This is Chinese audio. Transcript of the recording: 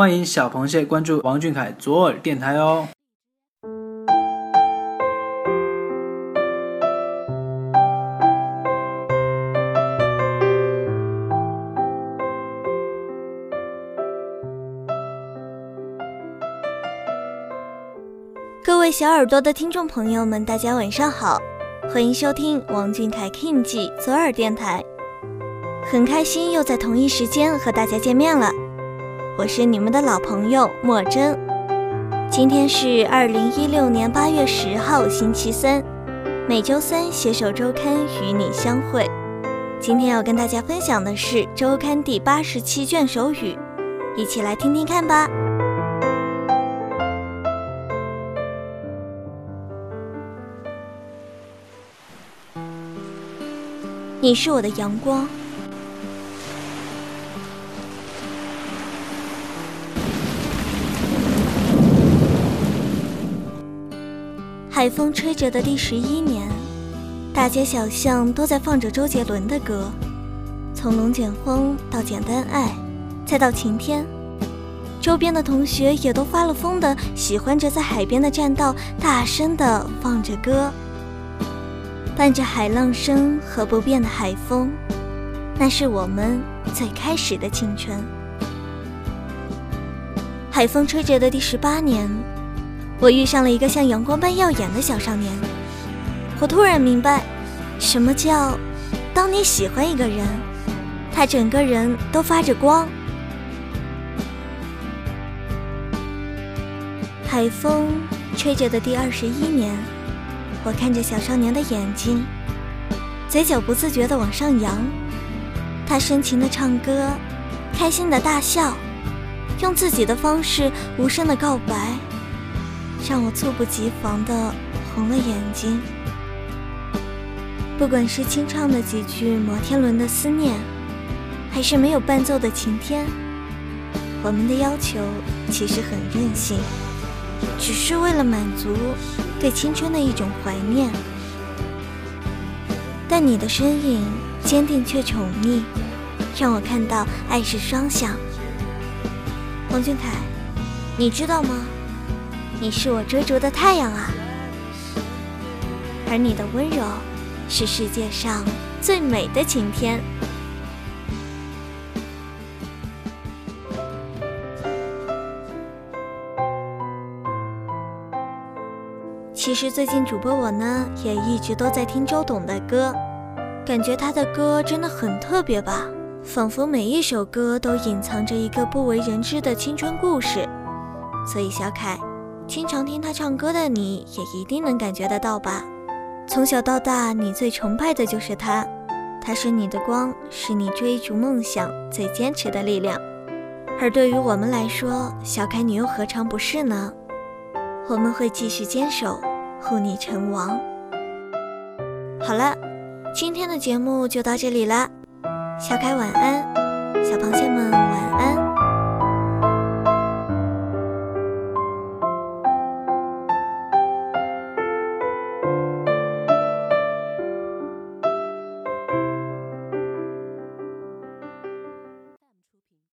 欢迎小螃蟹关注王俊凯左耳电台哦。各位小耳朵的听众朋友们，大家晚上好，欢迎收听王俊凯 King 记左耳电台。很开心又在同一时间和大家见面了，我是你们的老朋友莫真。今天是二零一六年八月十号，星期三，每周三携手周刊与你相会。今天要跟大家分享的是周刊第八十七卷首语，一起来听听看吧。你是我的阳光。海风吹着的第十一年，大街小巷都在放着周杰伦的歌，从《龙卷风》到《简单爱》，再到《晴天》，周边的同学也都发了疯的喜欢着在海边的栈道大声的放着歌，伴着海浪声和不变的海风，那是我们最开始的青春。海风吹着的第十八年。我遇上了一个像阳光般耀眼的小少年，我突然明白，什么叫当你喜欢一个人，他整个人都发着光。海风吹着的第二十一年，我看着小少年的眼睛，嘴角不自觉地往上扬，他深情地唱歌，开心地大笑，用自己的方式无声地告白。让我猝不及防的红了眼睛。不管是清唱的几句摩天轮的思念，还是没有伴奏的晴天，我们的要求其实很任性，只是为了满足对青春的一种怀念。但你的身影坚定却宠溺，让我看到爱是双向。王俊凯，你知道吗？你是我追逐的太阳啊，而你的温柔是世界上最美的晴天。其实最近主播我呢，也一直都在听周董的歌，感觉他的歌真的很特别吧，仿佛每一首歌都隐藏着一个不为人知的青春故事。所以小凯。经常听他唱歌的你，也一定能感觉得到吧？从小到大，你最崇拜的就是他，他是你的光，是你追逐梦想最坚持的力量。而对于我们来说，小凯你又何尝不是呢？我们会继续坚守，护你成王。好了，今天的节目就到这里啦，小凯晚安，小螃蟹们晚安。